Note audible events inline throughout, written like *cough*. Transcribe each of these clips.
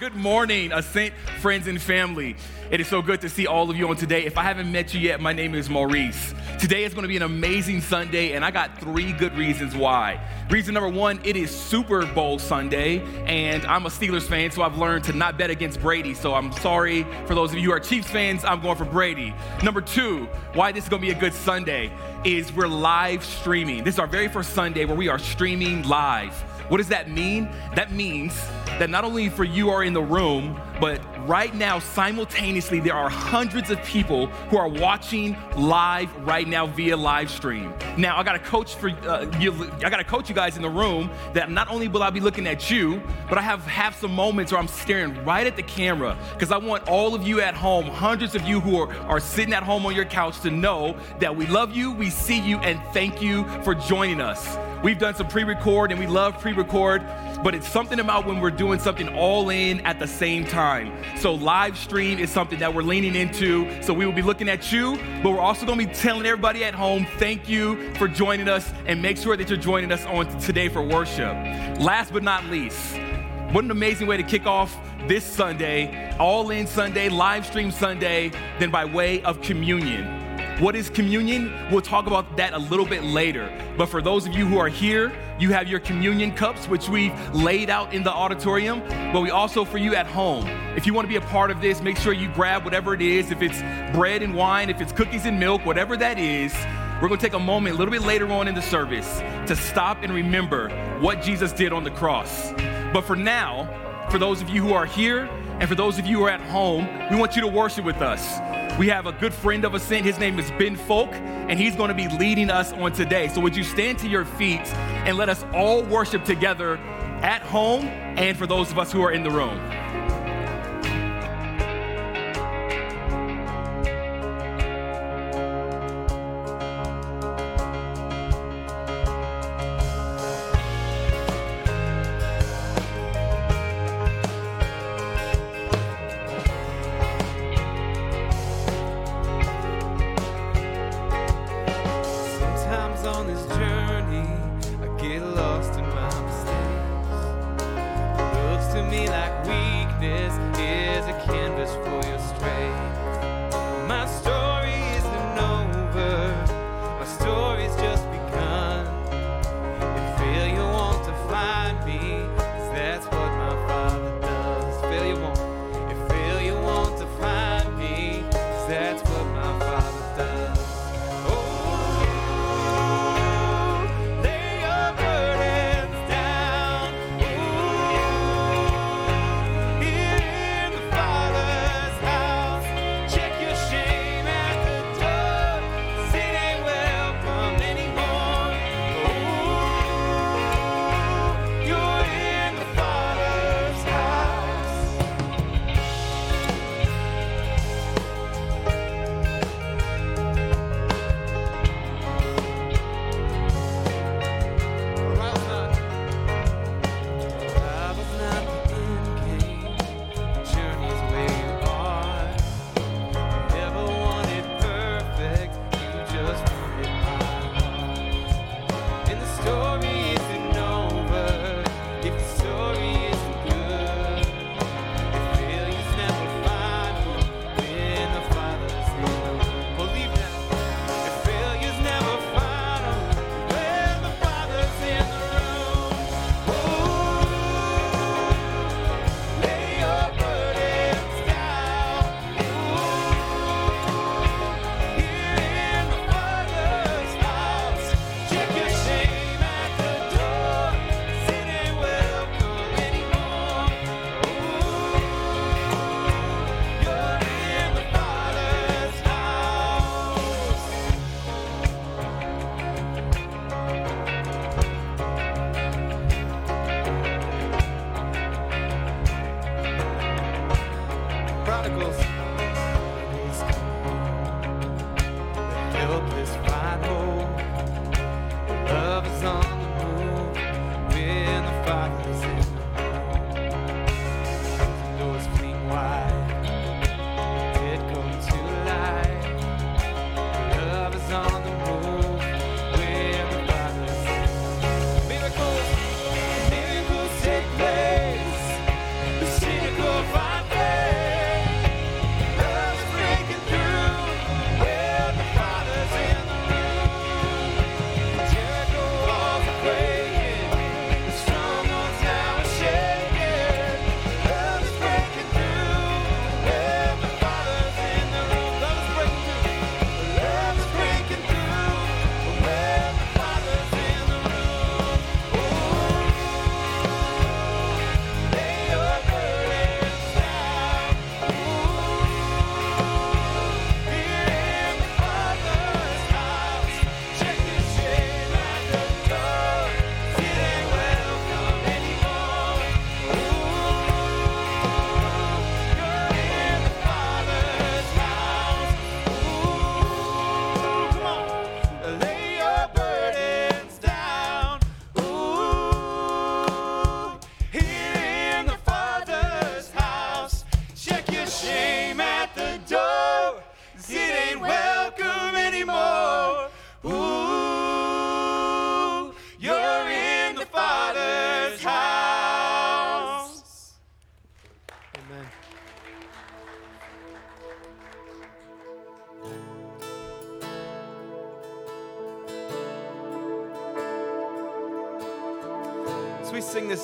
Good morning, Ascent friends and family. It is so good to see all of you on today. If I haven't met you yet, my name is Maurice. Today is going to be an amazing Sunday, and I got three good reasons why. Reason number one, it is Super Bowl Sunday, and I'm a Steelers fan, so I've learned to not bet against Brady. So I'm sorry for those of you who are Chiefs fans, I'm going for Brady. Number two, why this is going to be a good Sunday is we're live streaming. This is our very first Sunday where we are streaming live. What does that mean? That means that not only for you are in the room, but right now, simultaneously, there are hundreds of people who are watching live right now via live stream. Now, I got to coach for uh, you. I got to coach you guys in the room that not only will I be looking at you, but I have have some moments where I'm staring right at the camera because I want all of you at home, hundreds of you who are, are sitting at home on your couch, to know that we love you, we see you, and thank you for joining us. We've done some pre record and we love pre record, but it's something about when we're doing something all in at the same time. So, live stream is something that we're leaning into. So, we will be looking at you, but we're also going to be telling everybody at home, thank you for joining us and make sure that you're joining us on today for worship. Last but not least, what an amazing way to kick off this Sunday, all in Sunday, live stream Sunday, then by way of communion. What is communion? We'll talk about that a little bit later. But for those of you who are here, you have your communion cups, which we've laid out in the auditorium. But we also, for you at home, if you want to be a part of this, make sure you grab whatever it is. If it's bread and wine, if it's cookies and milk, whatever that is, we're going to take a moment a little bit later on in the service to stop and remember what Jesus did on the cross. But for now, for those of you who are here and for those of you who are at home, we want you to worship with us. We have a good friend of Ascent. His name is Ben Folk, and he's going to be leading us on today. So, would you stand to your feet and let us all worship together at home and for those of us who are in the room?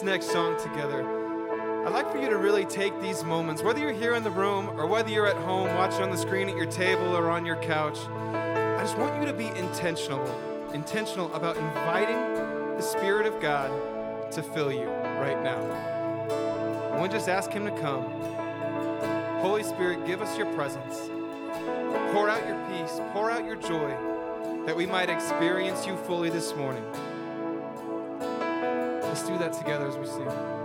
next song together, I'd like for you to really take these moments, whether you're here in the room or whether you're at home watching on the screen at your table or on your couch. I just want you to be intentional, intentional about inviting the Spirit of God to fill you right now. I want to just ask Him to come. Holy Spirit, give us your presence. Pour out your peace, pour out your joy, that we might experience you fully this morning. Let's do that together as we sing.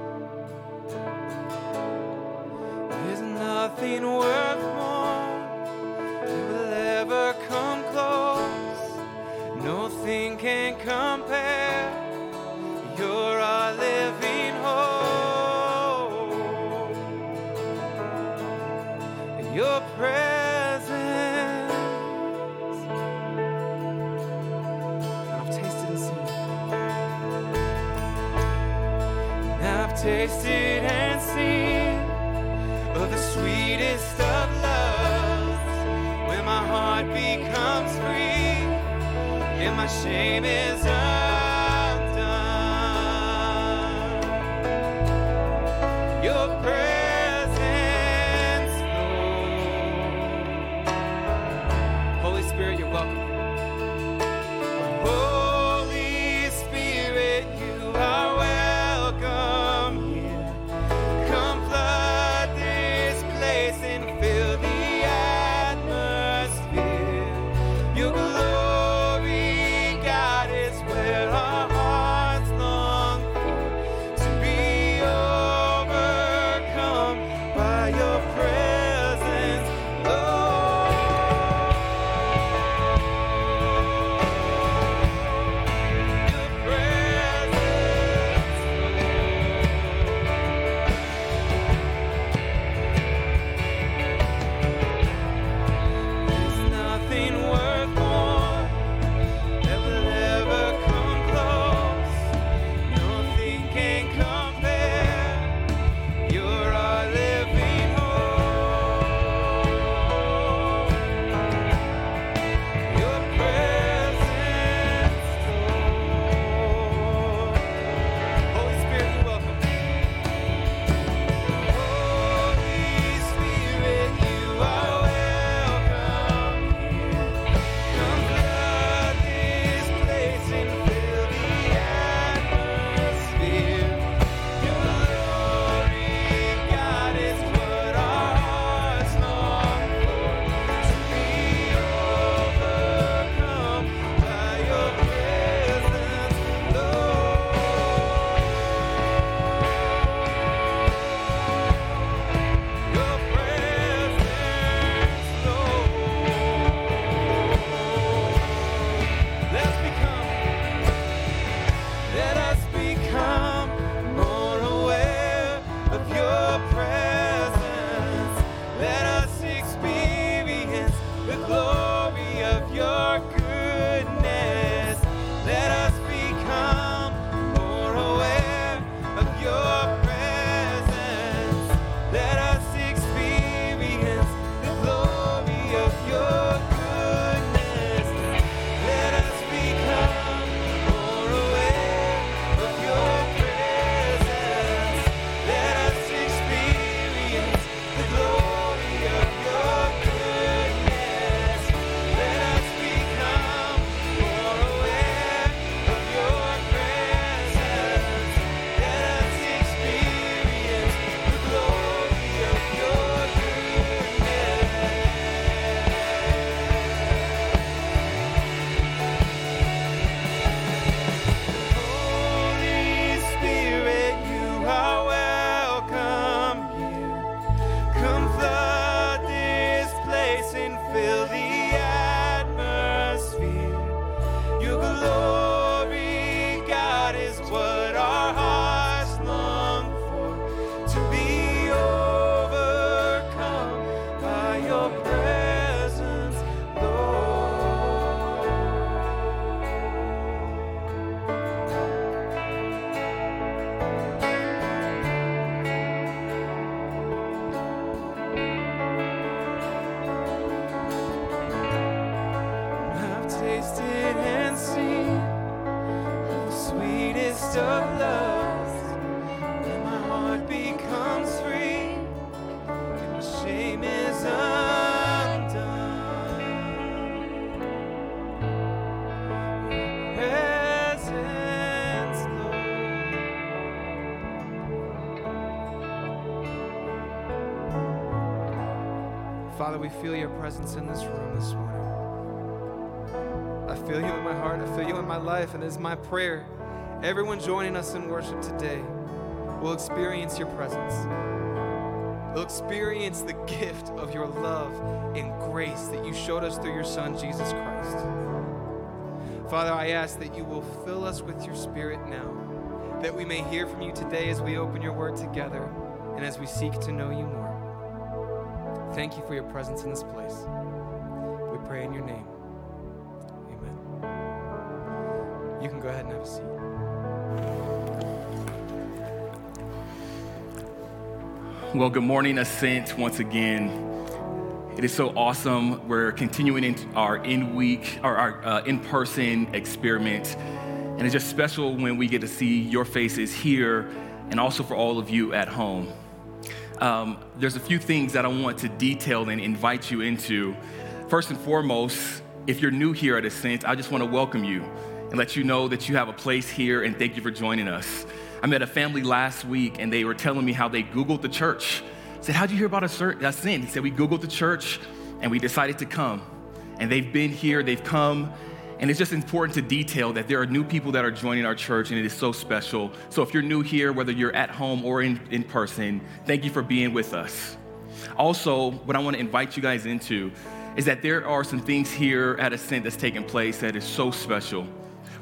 name is Father, we feel your presence in this room this morning. I feel you in my heart, I feel you in my life, and it is my prayer. Everyone joining us in worship today will experience your presence. They'll experience the gift of your love and grace that you showed us through your Son, Jesus Christ. Father, I ask that you will fill us with your Spirit now, that we may hear from you today as we open your word together and as we seek to know you more. Thank you for your presence in this place. We pray in your name. Amen. You can go ahead and have a seat. Well, good morning, Ascent, once again. It is so awesome. We're continuing in our in week or our uh, in person experiment. And it's just special when we get to see your faces here and also for all of you at home. Um, there's a few things that I want to detail and invite you into. First and foremost, if you're new here at Ascent, I just want to welcome you and let you know that you have a place here and thank you for joining us. I met a family last week and they were telling me how they Googled the church. I said, How'd you hear about a sin? He said, We Googled the church and we decided to come. And they've been here, they've come, and it's just important to detail that there are new people that are joining our church, and it is so special. So if you're new here, whether you're at home or in, in person, thank you for being with us. Also, what I want to invite you guys into is that there are some things here at Ascent that's taking place that is so special.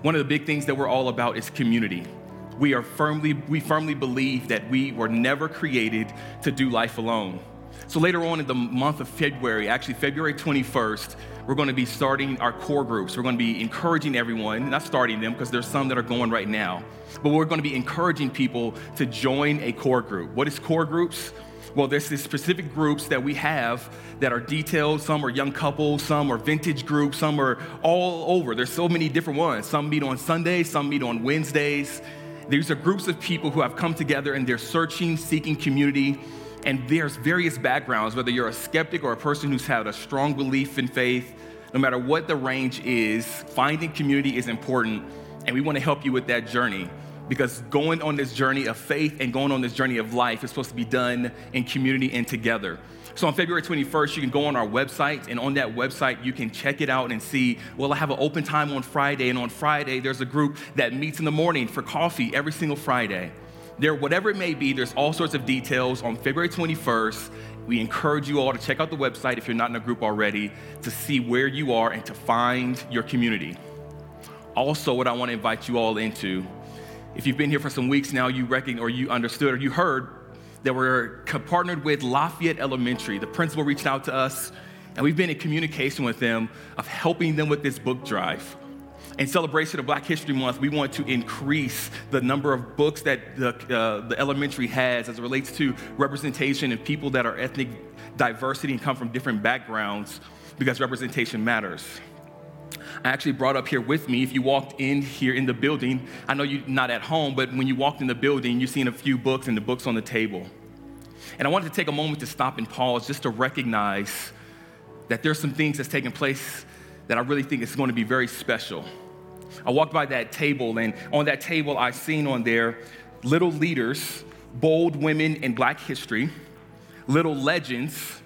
One of the big things that we're all about is community we are firmly we firmly believe that we were never created to do life alone so later on in the month of february actually february 21st we're going to be starting our core groups we're going to be encouraging everyone not starting them because there's some that are going right now but we're going to be encouraging people to join a core group what is core groups well, there's these specific groups that we have that are detailed. Some are young couples, some are vintage groups, some are all over. There's so many different ones. Some meet on Sundays, some meet on Wednesdays. These are groups of people who have come together and they're searching, seeking community. And there's various backgrounds, whether you're a skeptic or a person who's had a strong belief in faith, no matter what the range is, finding community is important. And we want to help you with that journey because going on this journey of faith and going on this journey of life is supposed to be done in community and together. So on February 21st, you can go on our website, and on that website, you can check it out and see, well, I have an open time on Friday, and on Friday, there's a group that meets in the morning for coffee every single Friday. There, whatever it may be, there's all sorts of details on February 21st. We encourage you all to check out the website if you're not in a group already to see where you are and to find your community. Also, what I want to invite you all into, if you've been here for some weeks now, you reckon or you understood or you heard that we're partnered with Lafayette Elementary. The principal reached out to us, and we've been in communication with them of helping them with this book drive. In celebration of Black History Month, we want to increase the number of books that the, uh, the elementary has as it relates to representation and people that are ethnic diversity and come from different backgrounds because representation matters. I actually brought up here with me. If you walked in here in the building, I know you're not at home, but when you walked in the building, you've seen a few books and the books on the table. And I wanted to take a moment to stop and pause just to recognize that there's some things that's taking place that I really think is going to be very special. I walked by that table, and on that table, I seen on there little leaders, bold women in black history, little legends,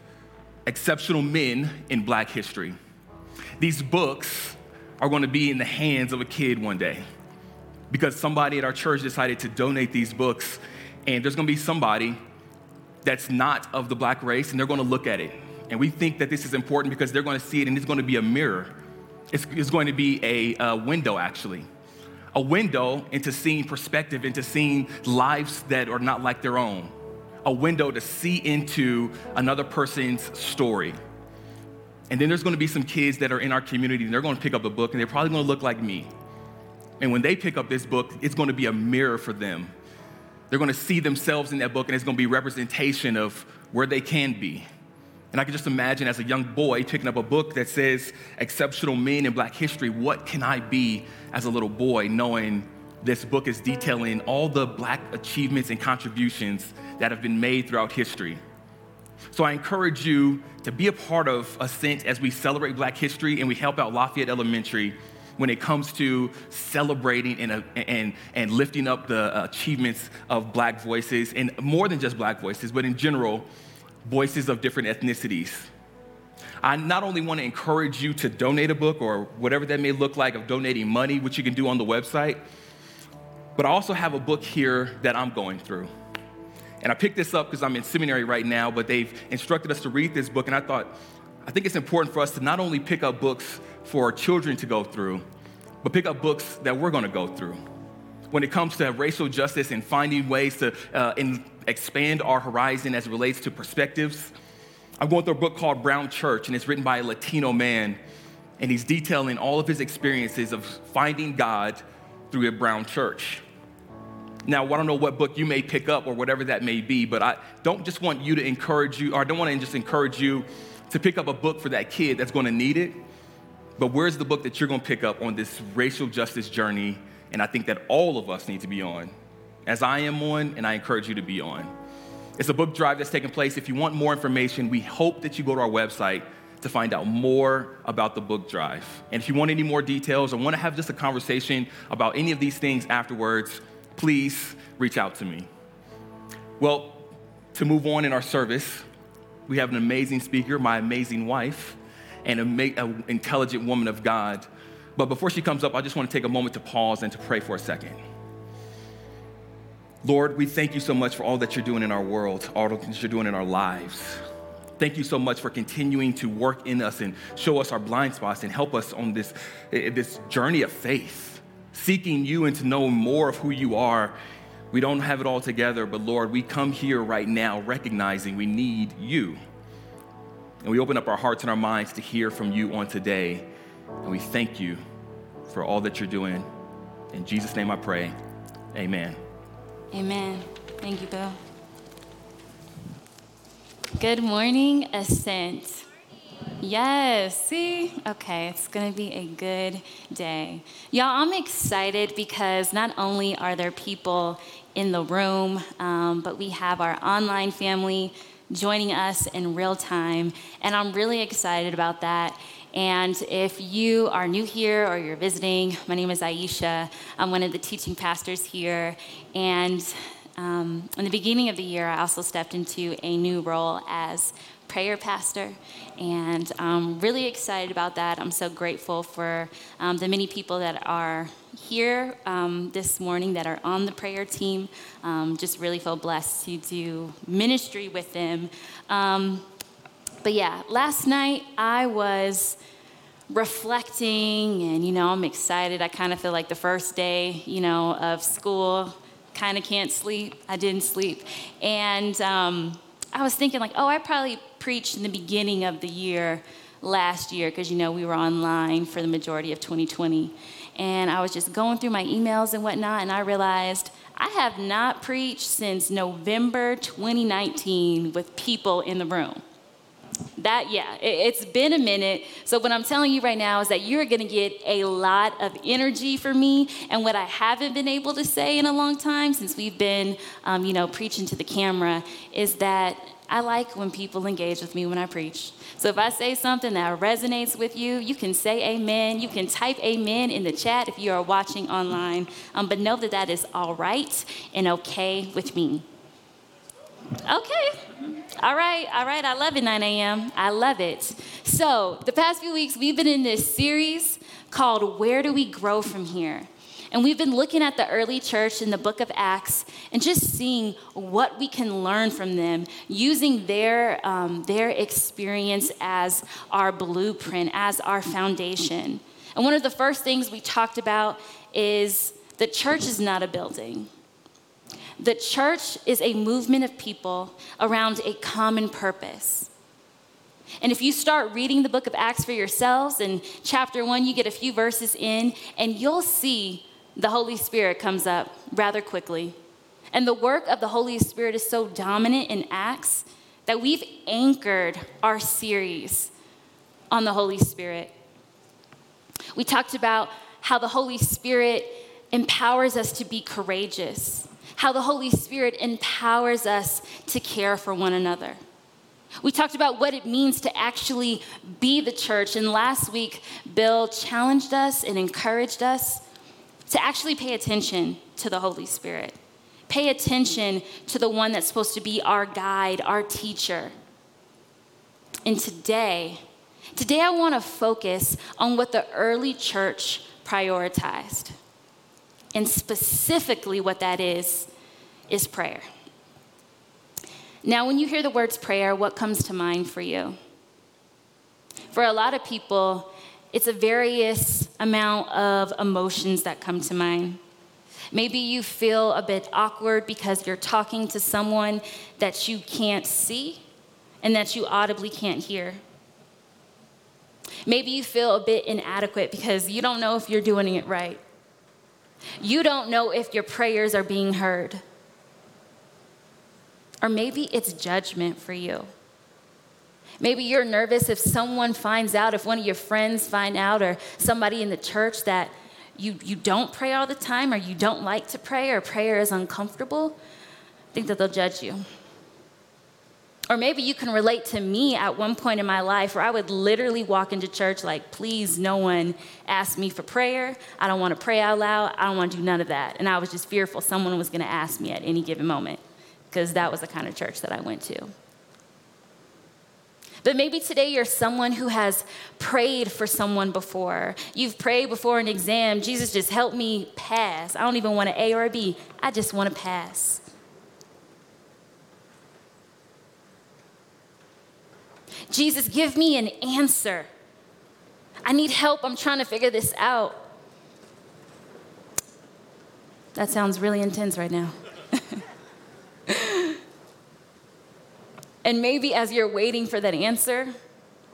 exceptional men in black history. These books are going to be in the hands of a kid one day because somebody at our church decided to donate these books, and there's going to be somebody that's not of the black race, and they're going to look at it. And we think that this is important because they're going to see it, and it's going to be a mirror. It's, going to be a, a window, actually. A window into seeing perspective, into seeing lives that are not like their own. A window to see into another person's story. And then there's going to be some kids that are in our community and they're going to pick up a book and they're probably going to look like me. And when they pick up this book, it's going to be a mirror for them. They're going to see themselves in that book and it's going to be representation of where they can be. And I can just imagine as a young boy picking up a book that says exceptional men in black history, what can I be as a little boy knowing this book is detailing all the black achievements and contributions that have been made throughout history. So I encourage you to be a part of Ascent as we celebrate Black history and we help out Lafayette Elementary when it comes to celebrating and, uh, and, and lifting up the achievements of black voices, and more than just black voices, but in general, voices of different ethnicities. I not only want to encourage you to donate a book or whatever that may look like of donating money, which you can do on the website, but I also have a book here that I'm going through. And I picked this up because I'm in seminary right now, but they've instructed us to read this book, and I thought, I think it's important for us to not only pick up books for our children to go through, but pick up books that we're gonna go through. When it comes to racial justice and finding ways to uh, in, expand our horizon as it relates to perspectives, I'm going through a book called Brown Church, and it's written by a Latino man, and he's detailing all of his experiences of finding God through a brown church. Now, I don't know what book you may pick up or whatever that may be, but I don't just want you to encourage you, or I don't want to just encourage you to pick up a book for that kid that's going to need it. But where's the book that you're going to pick up on this racial justice journey? And I think that all of us need to be on, as I am on, and I encourage you to be on. It's a book drive that's taking place. If you want more information, we hope that you go to our website to find out more about the book drive. And if you want any more details or want to have just a conversation about any of these things afterwards, please reach out to me. Well, to move on in our service, we have an amazing speaker, my amazing wife, and an intelligent woman of God. But before she comes up, I just want to take a moment to pause and to pray for a second. Lord, we thank you so much for all that you're doing in our world, all that you're doing in our lives. Thank you so much for continuing to work in us and show us our blind spots and help us on this, eh, this journey of faith, seeking you and to know more of who you are. We don't have it all together, but Lord, we come here right now recognizing we need you. And we open up our hearts and our minds to hear from you on today. And we thank you for all that you're doing. In Jesus' name I pray. Amen. Amen. Thank you, Bill. Good morning, Ascent. Yes, see? Okay, it's gonna be a good day. Y'all, I'm excited because not only are there people in the room, um, but we have our online family joining us in real time, and I'm really excited about that. And if you are new here or you're visiting, my name is Aisha. I'm one of the teaching pastors here. And um, in the beginning of the year, I also stepped into a new role as prayer pastor, and I'm really excited about that. I'm so grateful for um, the many people that are here um, this morning that are on the prayer team. Um, just really feel blessed to do ministry with them. But yeah, last night I was reflecting and you know i'm excited i kind of feel like the first day you know of school kind of can't sleep. I didn't sleep. And um, I was thinking, like, oh, I probably preached in the beginning of the year last year because, you know, we were online for the majority of 2020. And I was just going through my emails and whatnot, and I realized I have not preached since November 2019 with people in the room that yeah it, has been a minute. So what i'm telling you right now is that you're going to get a lot of energy from me. And what i haven't been able to say in a long time since we've been um, you know preaching to the camera is that i like when people engage with me when i preach. So if i say something that resonates with you you can say amen. You can type amen in the chat if you are watching online. Um, but know that that is all right and okay with me Okay. All right, all right. I love it, 9 a.m. I love it. So, the past few weeks, we've been in this series called Where Do We Grow From Here? And we've been looking at the early church in the book of Acts and just seeing what we can learn from them, using their, um, their experience as our blueprint, as our foundation. And one of the first things we talked about is the church is not a building. The church is a movement of people around a common purpose. And if you start reading the book of Acts for yourselves, in chapter one, you get a few verses in, and you'll see the Holy Spirit comes up rather quickly. And the work of the Holy Spirit is so dominant in Acts that we've anchored our series on the Holy Spirit. We talked about how the Holy Spirit empowers us to be courageous how the Holy Spirit empowers us to care for one another. We talked about what it means to actually be the church. And last week, Bill challenged us and encouraged us to actually pay attention to the Holy Spirit. Pay attention to the one that's supposed to be our guide, our teacher. And today, Today, I want to focus on what the early church prioritized. And specifically, what that is, is prayer. Now, when you hear the words prayer, what comes to mind for you? For a lot of people, it's a various amount of emotions that come to mind. Maybe you feel a bit awkward because you're talking to someone that you can't see and that you audibly can't hear. Maybe you feel a bit inadequate because you don't know if you're doing it right. You don't know if your prayers are being heard. Or maybe it's judgment for you. Maybe you're nervous if someone finds out, if one of your friends find out, or somebody in the church that you, you don't pray all the time, or you don't like to pray, or prayer is uncomfortable. think that they'll judge you. Or maybe you can relate to me at one point in my life where I would literally walk into church like, please, no one ask me for prayer. I don't want to pray out loud. I don't want to do none of that. And I was just fearful someone was going to ask me at any given moment because that was the kind of church that I went to. But maybe today you're someone who has prayed for someone before. You've prayed before an exam. Jesus, just help me pass. I don't even want an A or a B. I just want to pass. Jesus, give me an answer. I need help. I'm trying to figure this out. That sounds really intense right now. *laughs* and maybe as you're waiting for that answer,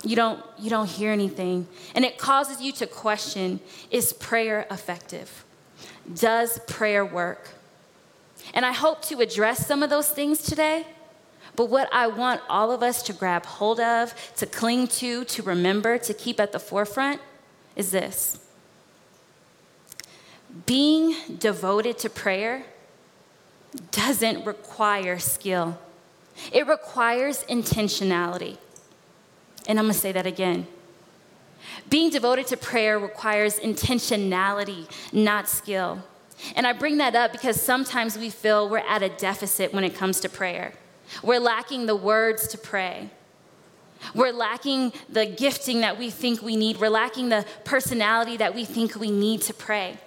you don't, you don't hear anything. And it causes you to question is prayer effective? Does prayer work? And I hope to address some of those things today. But what I want all of us to grab hold of, to cling to, to remember, to keep at the forefront is this being devoted to prayer doesn't require skill, it requires intentionality. And I'm gonna say that again. Being devoted to prayer requires intentionality, not skill. And I bring that up because sometimes we feel we're at a deficit when it comes to prayer. We're lacking the words to pray. We're lacking the gifting that we think we need. We're lacking the personality that we think we need to pray.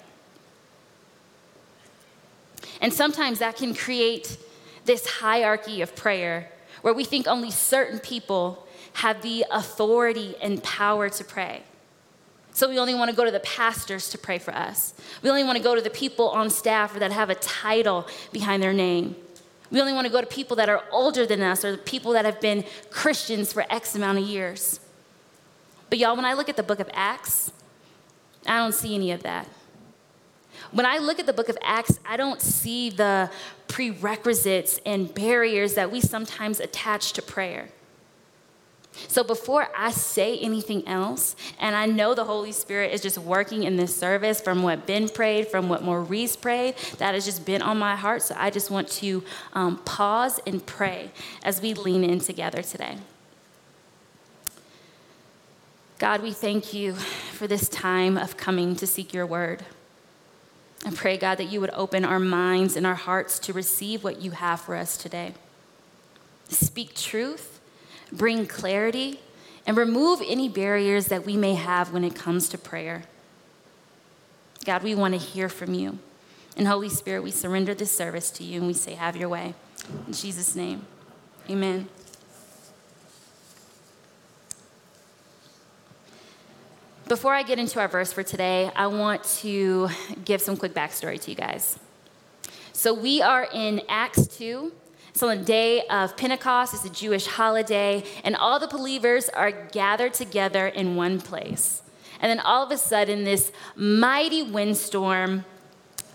And sometimes that can create this hierarchy of prayer where we think only certain people have the authority and power to pray. So we only want to go to the pastors to pray for us. We only want to go to the people on staff or that have a title behind their name. We only want to go to people that are older than us or the people that have been Christians for X amount of years. But y'all, when I look at the book of Acts, I don't see any of that. When I look at the book of Acts, I don't see the prerequisites and barriers that we sometimes attach to prayer. So before I say anything else, and I know the Holy Spirit is just working in this service from what Ben prayed, from what Maurice prayed, that has just been on my heart. So I just want to um, pause and pray as we lean in together today. God, we thank you for this time of coming to seek your word. I pray, God, that you would open our minds and our hearts to receive what you have for us today. Speak truth bring clarity, and remove any barriers that we may have when it comes to prayer. God, we want to hear from you. And Holy Spirit, we surrender this service to you and we say, Have your way. In Jesus' name, amen. Before I get into our verse for today, I want to give some quick backstory to you guys. So we are in Acts 2, so on the day of Pentecost, it's a Jewish holiday, and all the believers are gathered together in one place. And then all of a sudden, this mighty windstorm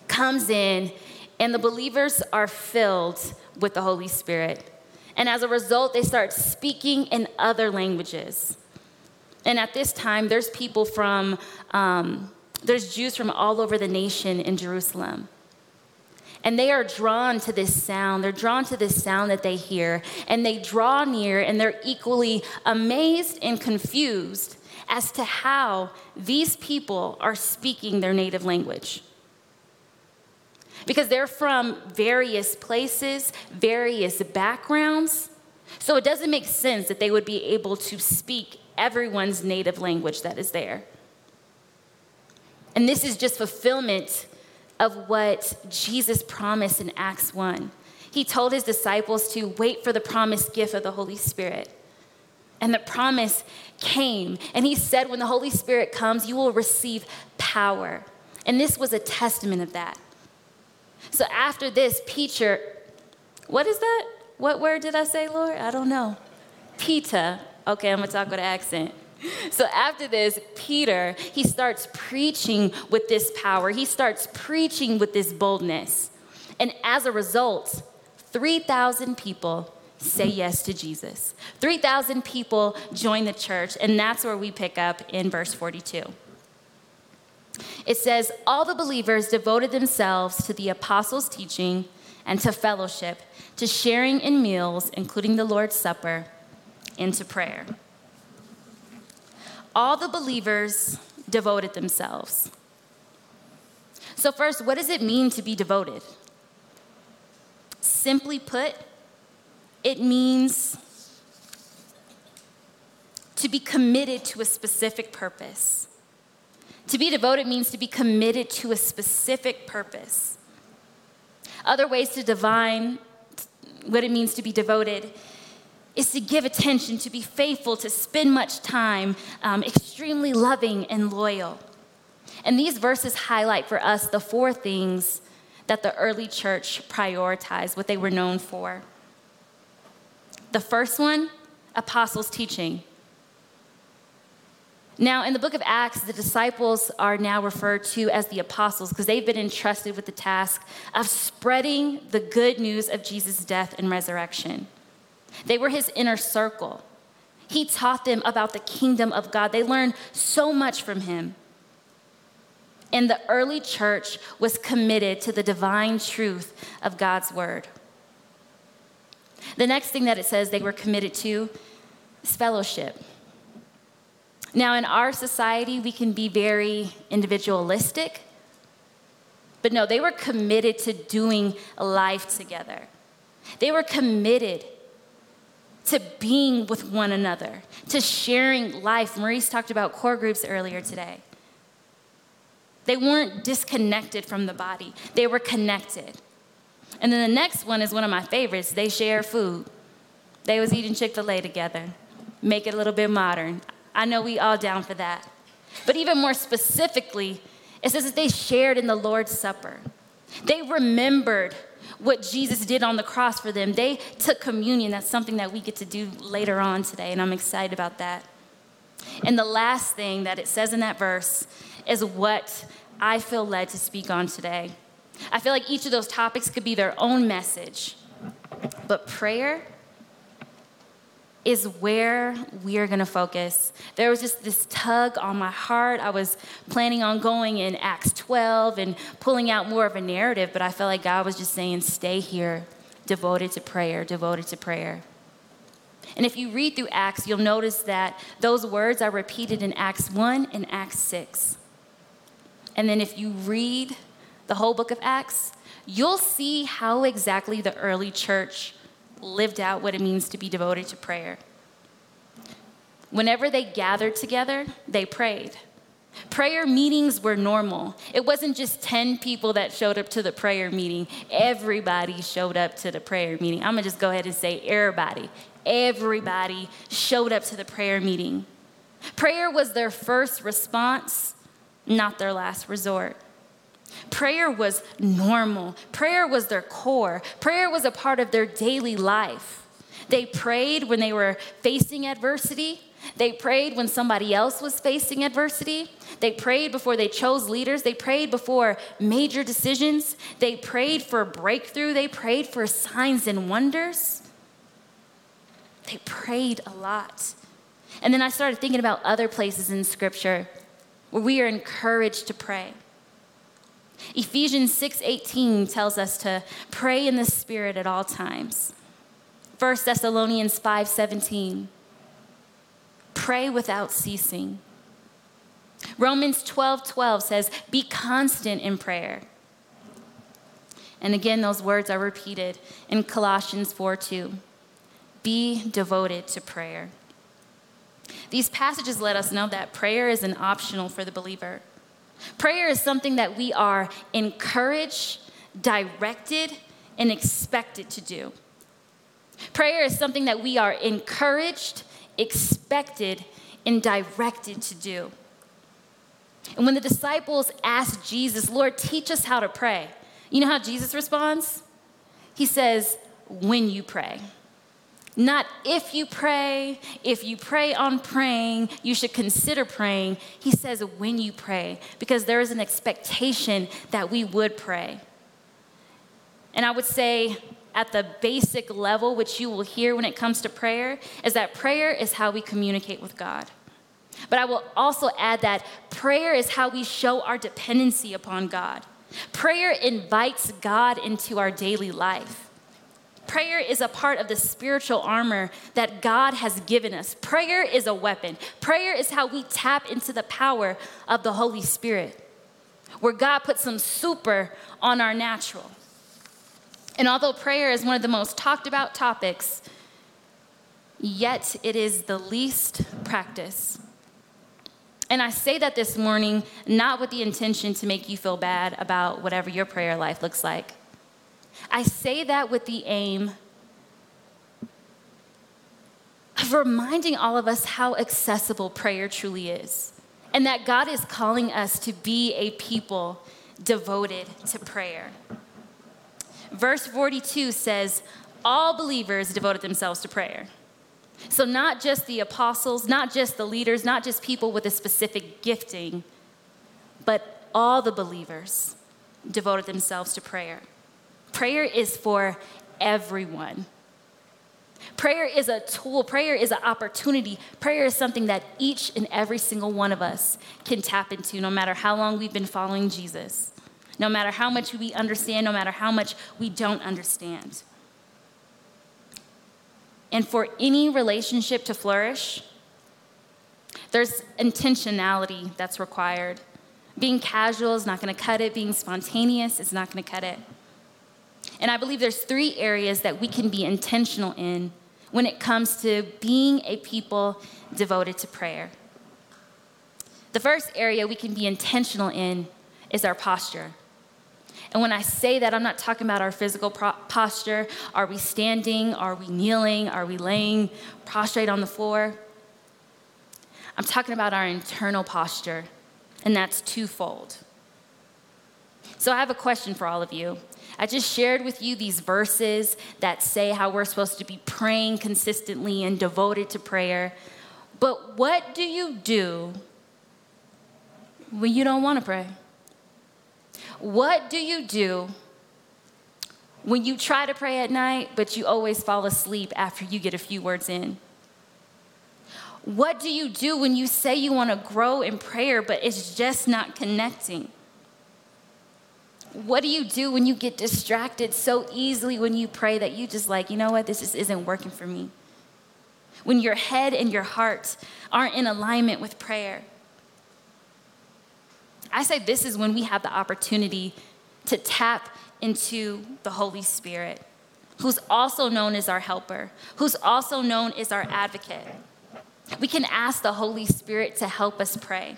comes in, and the believers are filled with the Holy Spirit. And as a result, they start speaking in other languages. And at this time, there's people from, um, there's Jews from all over the nation in Jerusalem. And they are drawn to this sound. They're drawn to this sound that they hear. And they draw near and they're equally amazed and confused as to how these people are speaking their native language. Because they're from various places, various backgrounds. So it doesn't make sense that they would be able to speak everyone's native language that is there. And this is just fulfillment of what Jesus promised in Acts 1. He told his disciples to wait for the promised gift of the Holy Spirit. And the promise came. And he said, When the Holy Spirit comes, you will receive power. And this was a testament of that. So after this, Peter, what is that? What word did I say, Lord? I don't know. Peter. Okay, I'm gonna talk with an accent. *laughs* So after this, Peter, he starts preaching with this power. He starts preaching with this boldness. And as a result, 3,000 people say yes to Jesus. 3,000 people join the church, and that's where we pick up in verse 42. It says, All the believers devoted themselves to the apostles' teaching and to fellowship, to sharing in meals, including the Lord's Supper, and to prayer. All the believers devoted themselves. So, first, what does it mean to be devoted? Simply put, it means to be committed to a specific purpose. To be devoted means to be committed to a specific purpose. Other ways to define what it means to be devoted is to give attention, to be faithful, to spend much time, um, extremely loving and loyal. And these verses highlight for us the four things that the early church prioritized, what they were known for. The first one, apostles' teaching. Now, in the book of Acts, the disciples are now referred to as the apostles because they've been entrusted with the task of spreading the good news of Jesus' death and resurrection. They were his inner circle. He taught them about the kingdom of God. They learned so much from him. And the early church was committed to the divine truth of God's word. The next thing that it says they were committed to is fellowship. Now, in our society, we can be very individualistic, but no, they were committed to doing life together. They were committed to being with one another, to sharing life. Maurice talked about core groups earlier today. They weren't disconnected from the body, they were connected. And then the next one is one of my favorites. They share food. They was eating Chick-fil-A together. Make it a little bit modern. I know we all down for that. But even more specifically, it says that they shared in the Lord's Supper. They remembered what Jesus did on the cross for them. They took communion. That's something that we get to do later on today, and I'm excited about that. And the last thing that it says in that verse is what I feel led to speak on today. I feel like each of those topics could be their own message, but prayer is where we are going to focus. There was just this tug on my heart. I was planning on going in Acts 12 and pulling out more of a narrative, but I felt like God was just saying, stay here, devoted to prayer, devoted to prayer. And if you read through Acts, you'll notice that those words are repeated in Acts 1 and Acts 6. And then if you read the whole book of Acts, you'll see how exactly the early church lived out what it means to be devoted to prayer. Whenever they gathered together, they prayed. Prayer meetings were normal. It wasn't just 10 people that showed up to the prayer meeting, everybody showed up to the prayer meeting. I'm gonna just go ahead and say, everybody. Everybody showed up to the prayer meeting. Prayer was their first response, not their last resort. Prayer was normal. Prayer was their core. Prayer was a part of their daily life. They prayed when they were facing adversity. They prayed when somebody else was facing adversity. They prayed before they chose leaders. They prayed before major decisions. They prayed for breakthrough. They prayed for signs and wonders. They prayed a lot. And then I started thinking about other places in Scripture where we are encouraged to pray. Ephesians 6:18 tells us to pray in the spirit at all times. 1 Thessalonians 5:17 Pray without ceasing. Romans 12:12 12, says be constant in prayer. And again those words are repeated in Colossians 4:2. Be devoted to prayer. These passages let us know that prayer is an optional for the believer. Prayer is something that we are encouraged, directed, and expected to do. Prayer is something that we are encouraged, expected, and directed to do. And when the disciples asked Jesus, Lord, teach us how to pray, you know how Jesus responds? He says, when you pray. Not if you pray, if you pray on praying, you should consider praying. He says when you pray, because there is an expectation that we would pray. And I would say, at the basic level, which you will hear when it comes to prayer, is that prayer is how we communicate with God. But I will also add that prayer is how we show our dependency upon God. Prayer invites God into our daily life. Prayer is a part of the spiritual armor that God has given us. Prayer is a weapon. Prayer is how we tap into the power of the Holy Spirit, where God puts some super on our natural. And although prayer is one of the most talked about topics, yet it is the least practiced. And I say that this morning not with the intention to make you feel bad about whatever your prayer life looks like. I say that with the aim of reminding all of us how accessible prayer truly is, and that God is calling us to be a people devoted to prayer. Verse 42 says, All believers devoted themselves to prayer. So, not just the apostles, not just the leaders, not just people with a specific gifting, but all the believers devoted themselves to prayer. Prayer is for everyone. Prayer is a tool, prayer is an opportunity. Prayer is something that each and every single one of us can tap into, no matter how long we've been following Jesus, no matter how much we understand, no matter how much we don't understand. And for any relationship to flourish, there's intentionality that's required. Being casual is not going to cut it, being spontaneous is not going to cut it. And I believe there's three areas that we can be intentional in when it comes to being a people devoted to prayer. The first area we can be intentional in is our posture. And when I say that, I'm not talking about our physical pro- posture. Are we standing? Are we kneeling? Are we laying prostrate on the floor? I'm talking about our internal posture, and that's twofold. So I have a question for all of you. I just shared with you these verses that say how we're supposed to be praying consistently and devoted to prayer. But what do you do when you don't want to pray? What do you do when you try to pray at night, but you always fall asleep after you get a few words in? What do you do when you say you want to grow in prayer, but it's just not connecting? What do you do when you get distracted so easily when you pray that you just like, you know what, this just isn't working for me? When your head and your heart aren't in alignment with prayer. I say this is when we have the opportunity to tap into the Holy Spirit, who's also known as our helper, who's also known as our advocate. We can ask the Holy Spirit to help us pray,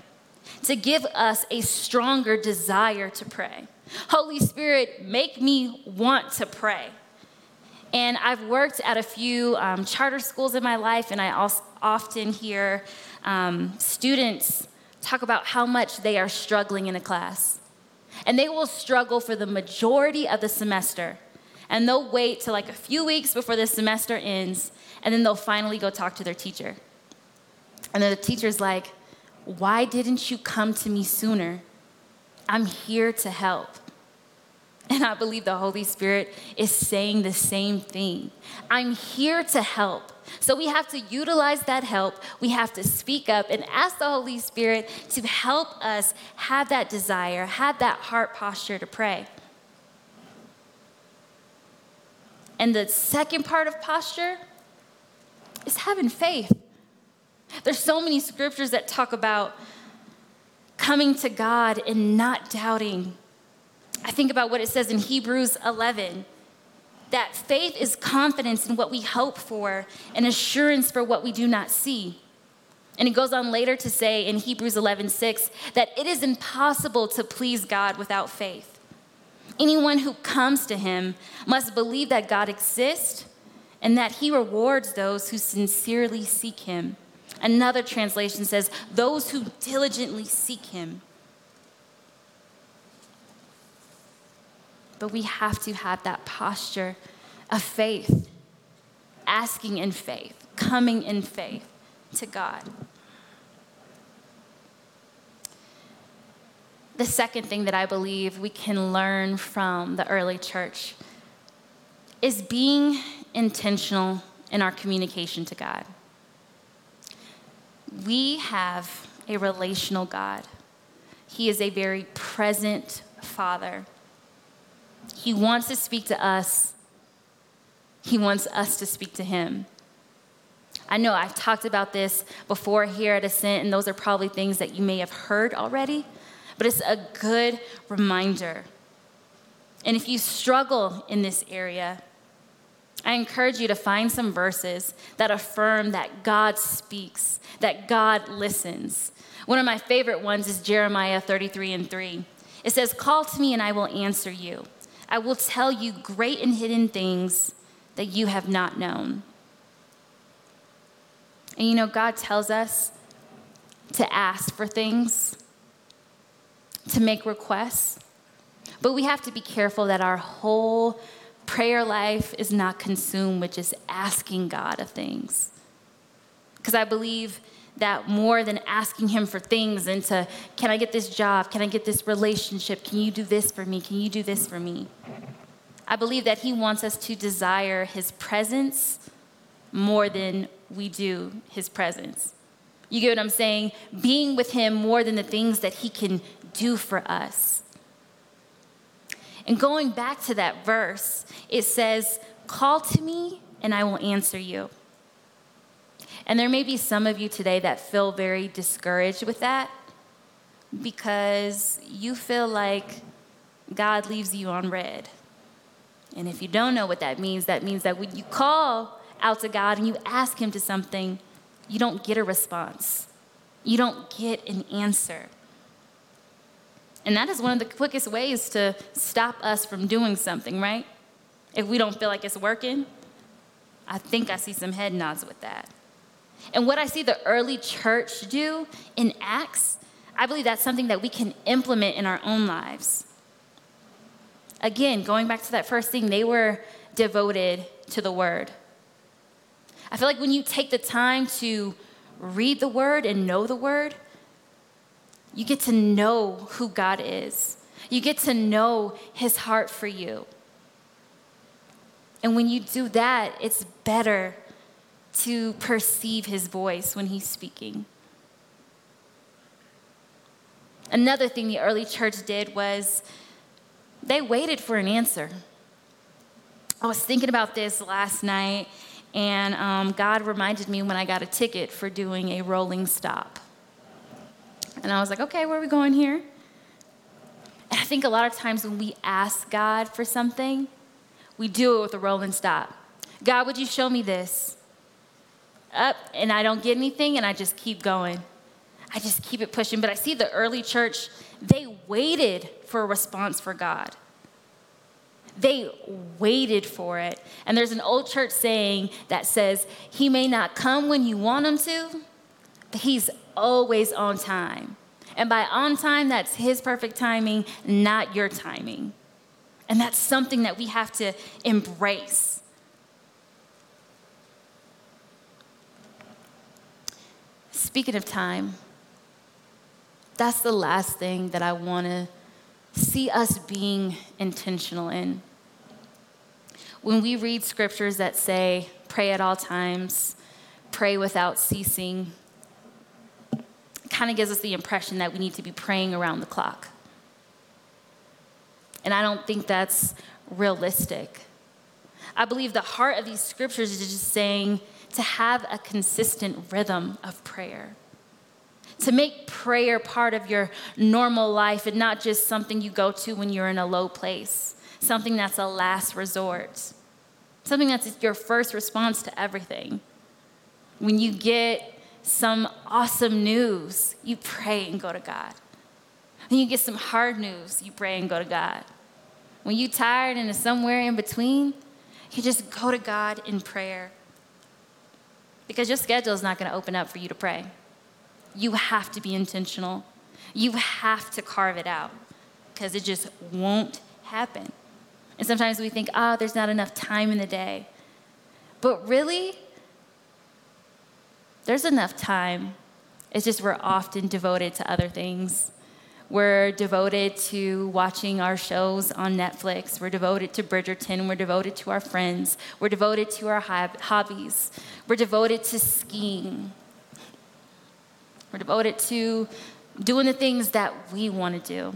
to give us a stronger desire to pray. Holy Spirit, make me want to pray. And I've worked at a few um, charter schools in my life, and I often hear um, students talk about how much they are struggling in a class. And they will struggle for the majority of the semester. And they'll wait till like a few weeks before the semester ends, and then they'll finally go talk to their teacher. And then the teacher's like, Why didn't you come to me sooner? I'm here to help. And I believe the Holy Spirit is saying the same thing. I'm here to help. So we have to utilize that help. We have to speak up and ask the Holy Spirit to help us have that desire, have that heart posture to pray. And the second part of posture is having faith. There's so many scriptures that talk about coming to God and not doubting. I think about what it says in Hebrews 11 that faith is confidence in what we hope for and assurance for what we do not see. And it goes on later to say in Hebrews 11:6 that it is impossible to please God without faith. Anyone who comes to him must believe that God exists and that he rewards those who sincerely seek him. Another translation says, those who diligently seek him. But we have to have that posture of faith, asking in faith, coming in faith to God. The second thing that I believe we can learn from the early church is being intentional in our communication to God. We have a relational God. He is a very present Father. He wants to speak to us, He wants us to speak to Him. I know I've talked about this before here at Ascent, and those are probably things that you may have heard already, but it's a good reminder. And if you struggle in this area, I encourage you to find some verses that affirm that God speaks, that God listens. One of my favorite ones is Jeremiah 33 and 3. It says, Call to me and I will answer you. I will tell you great and hidden things that you have not known. And you know, God tells us to ask for things, to make requests, but we have to be careful that our whole prayer life is not consumed with just asking God of things. Because I believe that more than asking Him for things and to, can I get this job? Can I get this relationship? Can you do this for me? Can you do this for me? I believe that He wants us to desire His presence more than we do His presence. You get what I'm saying? Being with Him more than the things that He can do for us. And going back to that verse, it says, Call to me and I will answer you. And there may be some of you today that feel very discouraged with that because you feel like God leaves you on red. And if you don't know what that means, that means that when you call out to God and you ask Him to something, you don't get a response, you don't get an answer. And that is one of the quickest ways to stop us from doing something, right? If we don't feel like it's working, I think I see some head nods with that. And what I see the early church do in Acts, I believe that's something that we can implement in our own lives. Again, going back to that first thing, they were devoted to the word. I feel like when you take the time to read the word and know the word, you get to know who God is. You get to know his heart for you. And when you do that, it's better to perceive his voice when he's speaking. Another thing the early church did was they waited for an answer. I was thinking about this last night, and um, God reminded me when I got a ticket for doing a rolling stop. And I was like, okay, where are we going here? And I think a lot of times when we ask God for something, we do it with a rolling stop. God, would you show me this? Up, and I don't get anything, and I just keep going. I just keep it pushing. But I see the early church, they waited for a response for God. They waited for it. And there's an old church saying that says, He may not come when you want Him to, but He's always on time. And by on time, that's His perfect timing, not your timing. And that's something that we have to embrace. Speaking of time, that's the last thing that I want to see us being intentional in. When we read scriptures that say, pray at all times, pray without ceasing, kind of gives us the impression that we need to be praying around the clock. And I don't think that's realistic. I believe the heart of these scriptures is just saying to have a consistent rhythm of prayer, to make prayer part of your normal life and not just something you go to when you're in a low place, something that's a last resort, something that's your first response to everything. When you get some awesome news, you pray and go to God. When you get some hard news, you pray and go to God. When you're tired and it's somewhere in between, you just go to God in prayer. Because your schedule is not going to open up for you to pray. You have to be intentional. You have to carve it out because it just won't happen. And sometimes we think, oh, there's not enough time in the day. But really, there's enough time. It's just we're often devoted to other things. We're devoted to watching our shows on Netflix. We're devoted to Bridgerton. We're devoted to our friends. We're devoted to our hobbies. We're devoted to skiing. We're devoted to doing the things that we want to do.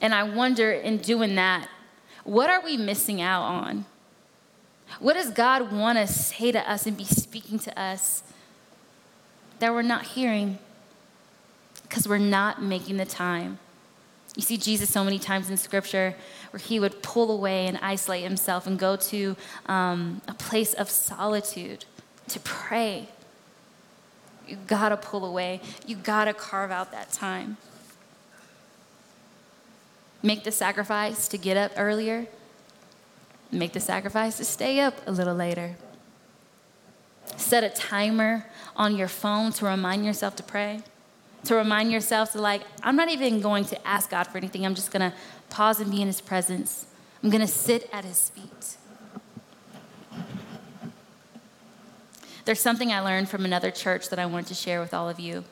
And I wonder in doing that, what are we missing out on? What does God want to say to us and be speaking to us that we're not hearing? Because we're not making the time. You see Jesus so many times in scripture where he would pull away and isolate himself and go to um, a place of solitude to pray. You gotta pull away, you gotta carve out that time. Make the sacrifice to get up earlier Make the sacrifice to stay up a little later. Set a timer on your phone to remind yourself to pray. To remind yourself to, like, I'm not even going to ask God for anything. I'm just going to pause and be in His presence. I'm going to sit at His feet. There's something I learned from another church that I want to share with all of you,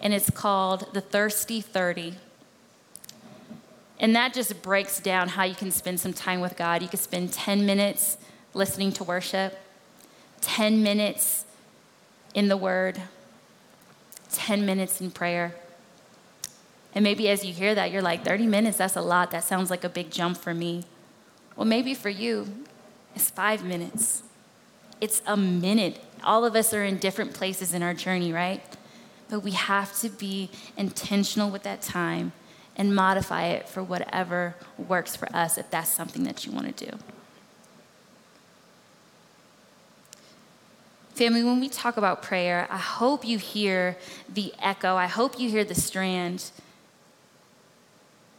and it's called the Thirsty 30. And that just breaks down how you can spend some time with God. You can spend 10 minutes listening to worship, 10 minutes in the Word, 10 minutes in prayer. And maybe as you hear that, you're like, 30 minutes, that's a lot. That sounds like a big jump for me. Well, maybe for you, it's five minutes, it's a minute. All of us are in different places in our journey, right? But we have to be intentional with that time and modify it for whatever works for us if that's something that you want to do. Family, when we talk about prayer, I hope you hear the echo, I hope you hear the strand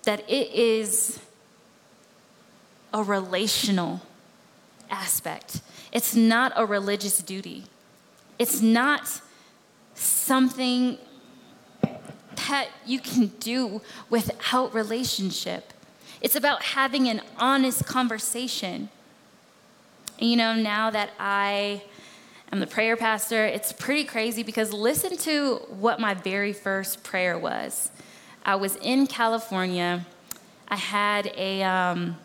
that it is a relational aspect. It's not a religious duty. It's not something that you can do without relationship. It's about having an honest conversation. And you know, now that I am the prayer pastor, it's pretty crazy because listen to what my very first prayer was. I was in California. I had a, um,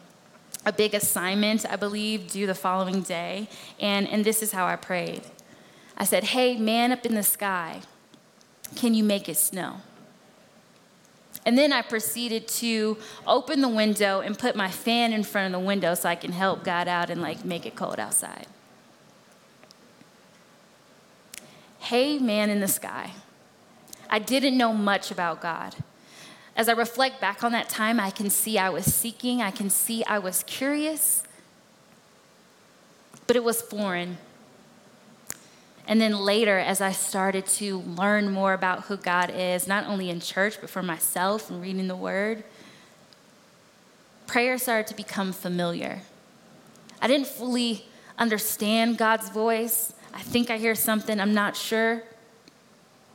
a big assignment, I believe, due the following day. And, and this is how I prayed I said, Hey, man up in the sky, can you make it snow? And then I proceeded to open the window and put my fan in front of the window so I can help God out and like make it cold outside. Hey, man in the sky. I didn't know much about God. As I reflect back on that time, I can see I was seeking, I can see I was curious, but it was foreign. And then later, as I started to learn more about who God is, not only in church, but for myself and reading the Word, prayer started to become familiar. I didn't fully understand God's voice. I think I hear something, I'm not sure.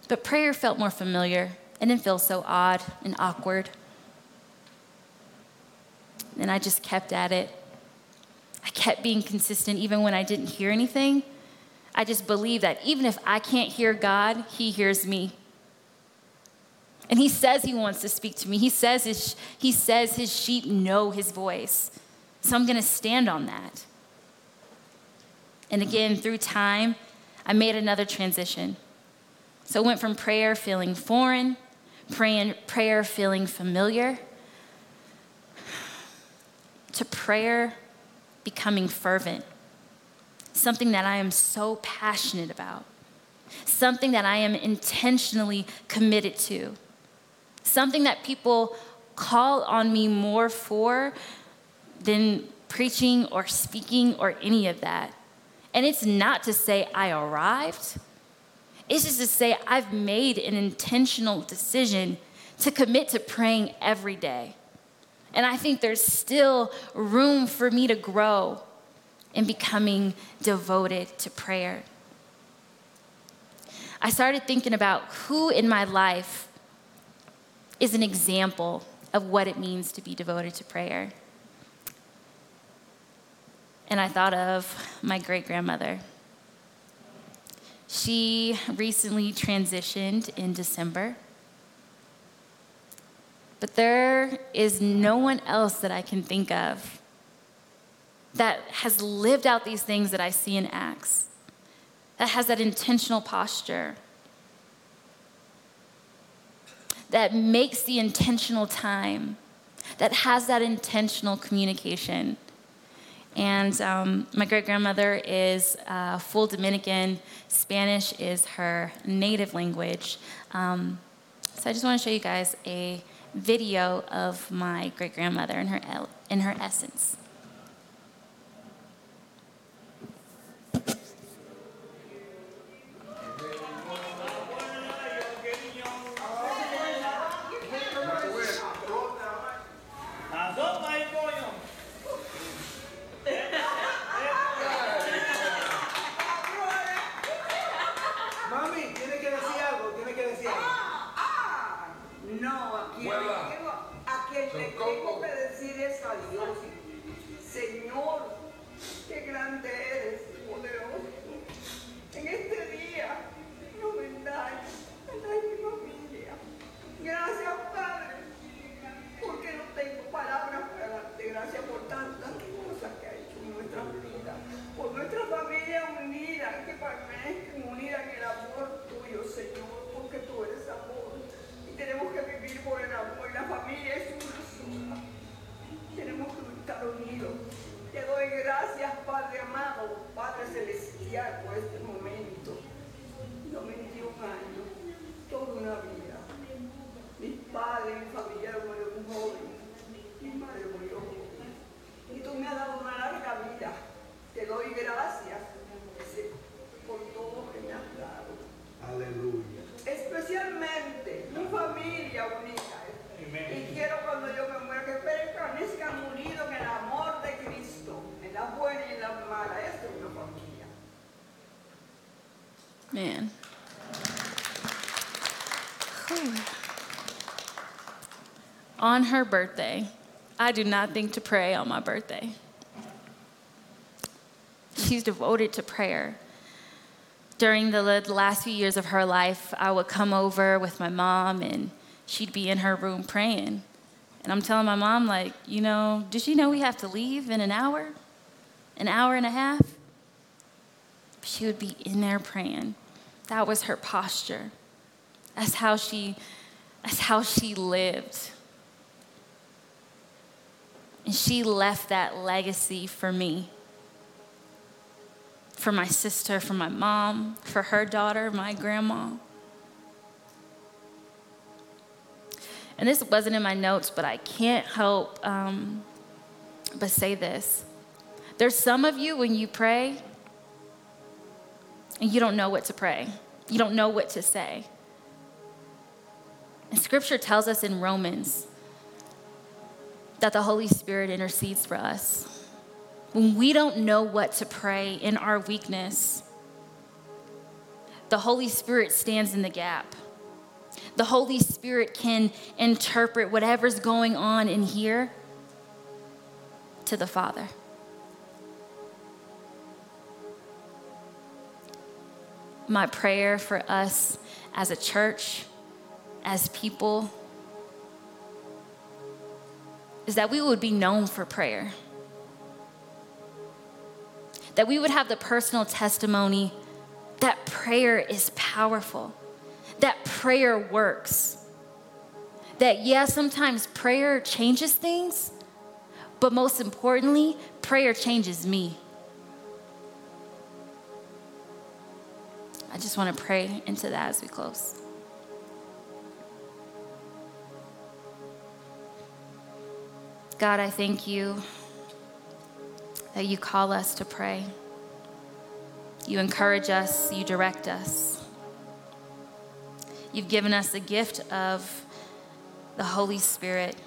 But prayer felt more familiar. It didn't feel so odd and awkward. And I just kept at it. I kept being consistent even when I didn't hear anything. I just believe that even if I can't hear God, He hears me. And He says He wants to speak to me. He says His, he says his sheep know His voice. So I'm going to stand on that. And again, through time, I made another transition. So I went from prayer feeling foreign, praying, prayer feeling familiar, to prayer becoming fervent something that I am so passionate about, something that I am intentionally committed to, something that people call on me more for than preaching or speaking or any of that. And it's not to say I arrived, it's just to say I've made an intentional decision to commit to praying every day. And I think there's still room for me to grow in becoming devoted to prayer. I started thinking about who in my life is an example of what it means to be devoted to prayer. And I thought of my great grandmother. She recently transitioned in December. But there is no one else that I can think of that has lived out these things that I see in Acts, that has that intentional posture, that makes the intentional time, that has that intentional communication. And um, my great grandmother is uh, full Dominican. Spanish is her native language. Um, so I just want to show you guys a video of my great grandmother in her, in her essence. On her birthday, I do not think to pray on my birthday. She's devoted to prayer. During the last few years of her life, I would come over with my mom and she'd be in her room praying. And I'm telling my mom, like, you know, does she know we have to leave in an hour? An hour and a half? She would be in there praying. That was her posture. That's how she, that's how she lived. And she left that legacy for me, for my sister, for my mom, for her daughter, my grandma. And this wasn't in my notes, but I can't help um, but say this. There's some of you when you pray, and you don't know what to pray, you don't know what to say. And scripture tells us in Romans that the Holy Spirit intercedes for us. When we don't know what to pray in our weakness, the Holy Spirit stands in the gap. The Holy Spirit can interpret whatever's going on in here to the Father. my prayer for us as a church, as people, is that we would be known for prayer. That we would have the personal testimony that prayer is powerful, that prayer works. That, yeah, sometimes prayer changes things, but most importantly, prayer changes me. I just want to pray into that as we close. God, I thank you that you call us to pray. You encourage us, you direct us. You've given us the gift of the Holy Spirit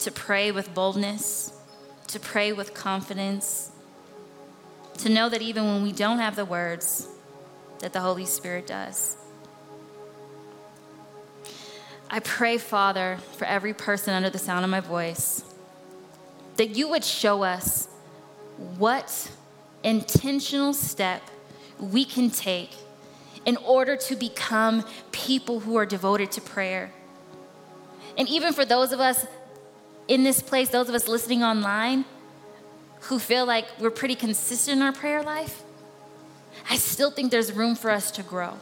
to pray with boldness, to pray with confidence, to know that even when we don't have the words, that the Holy Spirit does. I pray, Father, for every person under the sound of my voice, that you would show us what intentional step we can take in order to become people who are devoted to prayer. And even for those of us in this place, those of us listening online who feel like we're pretty consistent in our prayer life, I still think there's room for us to grow.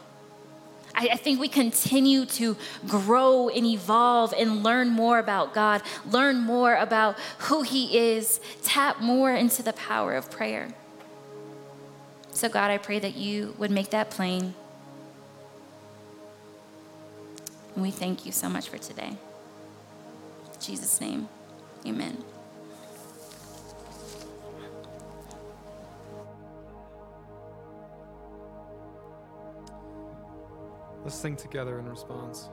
I, I, think we continue to grow and evolve and learn more about God, learn more about who He is, tap more into the power of prayer. So, God, I pray that you would make that plain. And we thank you so much for today. In Jesus' name, amen. Let's sing together in response.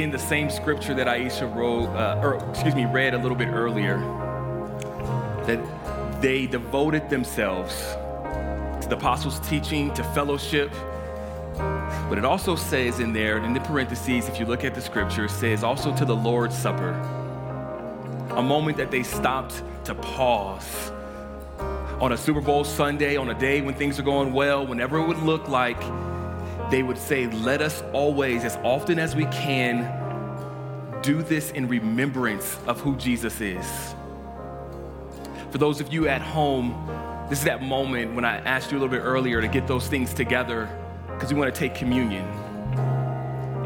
In the same scripture that Aisha wrote, uh, or excuse me, read a little bit earlier, that they devoted themselves to the apostles' teaching, to fellowship. But it also says in there, in the parentheses, if you look at the scripture, it says also to the Lord's Supper, a moment that they stopped to pause on a Super Bowl Sunday, on a day when things are going well, whenever it would look like, they would say, Let us always, as often as we can, do this in remembrance of who Jesus is. For those of you at home, this is that moment when I asked you a little bit earlier to get those things together because we want to take communion.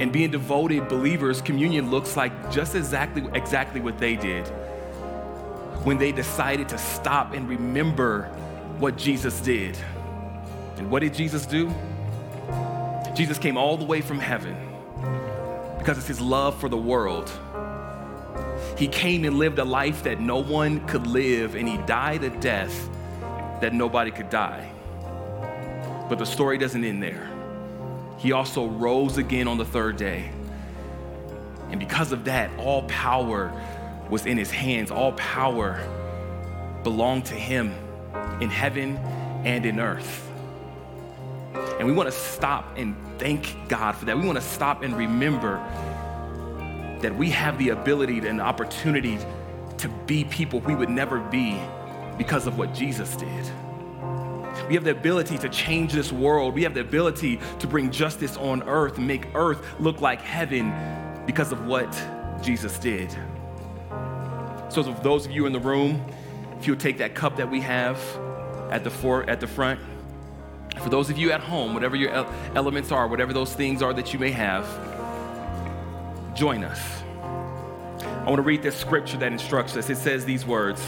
And being devoted believers, communion looks like just exactly, exactly what they did when they decided to stop and remember what Jesus did. And what did Jesus do? Jesus came all the way from heaven because it's his love for the world. He came and lived a life that no one could live, and he died a death that nobody could die. But the story doesn't end there. He also rose again on the third day. And because of that, all power was in his hands. All power belonged to him in heaven and in earth. And we want to stop and thank God for that. We want to stop and remember that we have the ability and the opportunity to be people we would never be because of what Jesus did. We have the ability to change this world. We have the ability to bring justice on earth make earth look like heaven because of what Jesus did. So, for those of you in the room, if you'll take that cup that we have at the, for, at the front, for those of you at home, whatever your elements are, whatever those things are that you may have, join us. I want to read this scripture that instructs us. It says these words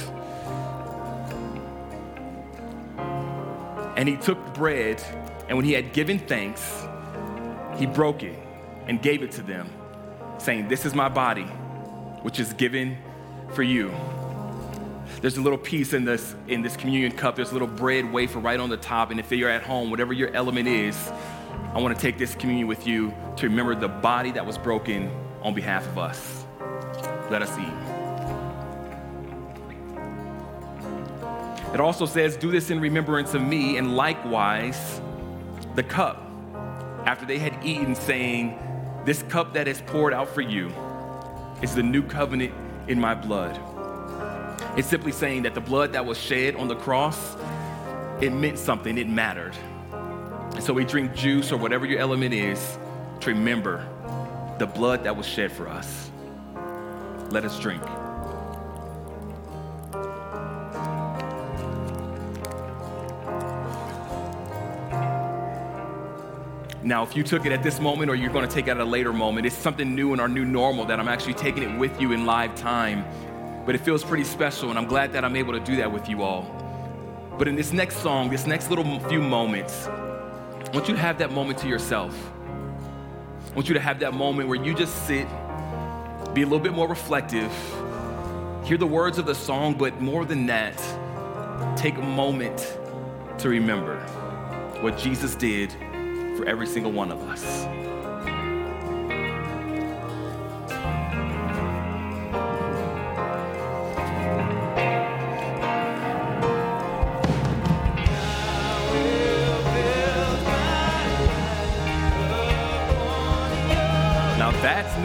And he took bread, and when he had given thanks, he broke it and gave it to them, saying, This is my body, which is given for you. There's a little piece in this in this communion cup. There's a little bread wafer right on the top. And if you're at home, whatever your element is, I want to take this communion with you to remember the body that was broken on behalf of us. Let us eat. It also says, Do this in remembrance of me, and likewise the cup after they had eaten, saying, This cup that is poured out for you is the new covenant in my blood. It's simply saying that the blood that was shed on the cross, it meant something, it mattered. And so we drink juice or whatever your element is to remember the blood that was shed for us. Let us drink. Now, if you took it at this moment or you're going to take it at a later moment, it's something new in our new normal that I'm actually taking it with you in live time. But it feels pretty special, and I'm glad that I'm able to do that with you all. But in this next song, this next little few moments, I want you to have that moment to yourself. I want you to have that moment where you just sit, be a little bit more reflective, hear the words of the song, but more than that, take a moment to remember what Jesus did for every single one of us.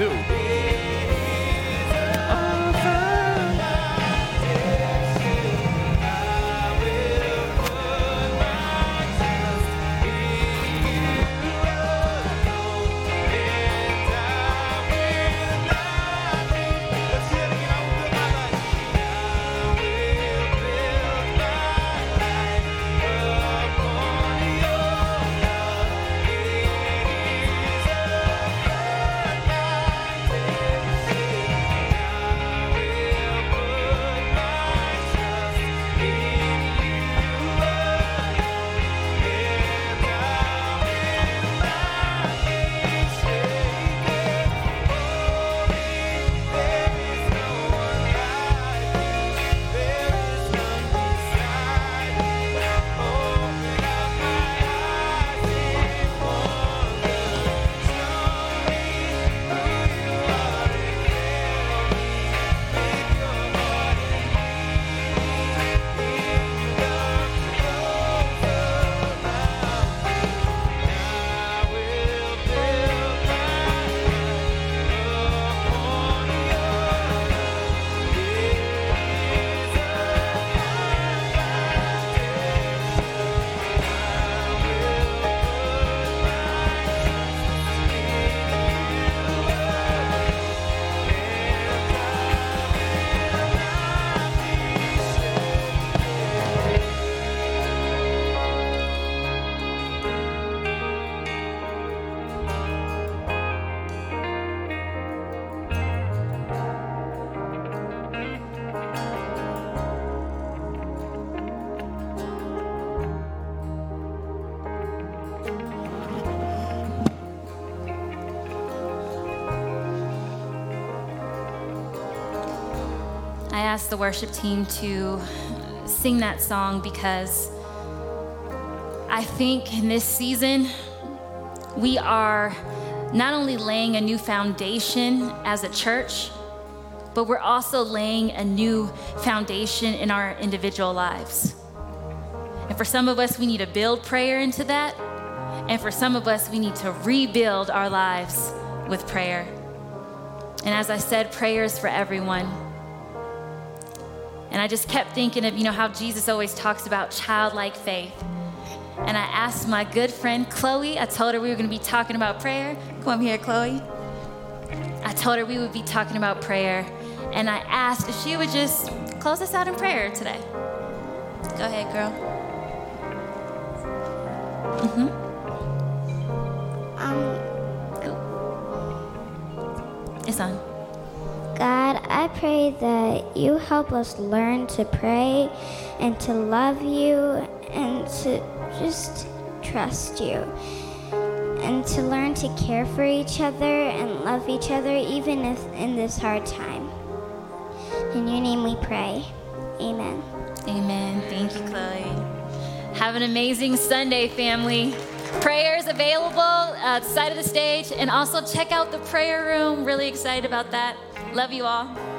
New. The worship team to sing that song because I think in this season, we are not only laying a new foundation as a church, but we're also laying a new foundation in our individual lives. And for some of us, we need to build prayer into that. And for some of us, we need to rebuild our lives with prayer. And as I said, prayer is for everyone. And I just kept thinking of, you know, how Jesus always talks about childlike faith. And I asked my good friend Chloe, I told her we were going to be talking about prayer. Come here, Chloe. I told her we would be talking about prayer. And I asked if she would just close us out in prayer today. Go ahead, girl. Mm-hmm. I pray that you help us learn to pray and to love you and to just trust you and to learn to care for each other and love each other even if in this hard time. In your name we pray. Amen. Amen. Thank you, Chloe. Have an amazing Sunday, family. Prayers available outside of the stage, and also check out the prayer room. Really excited about that. Love you all.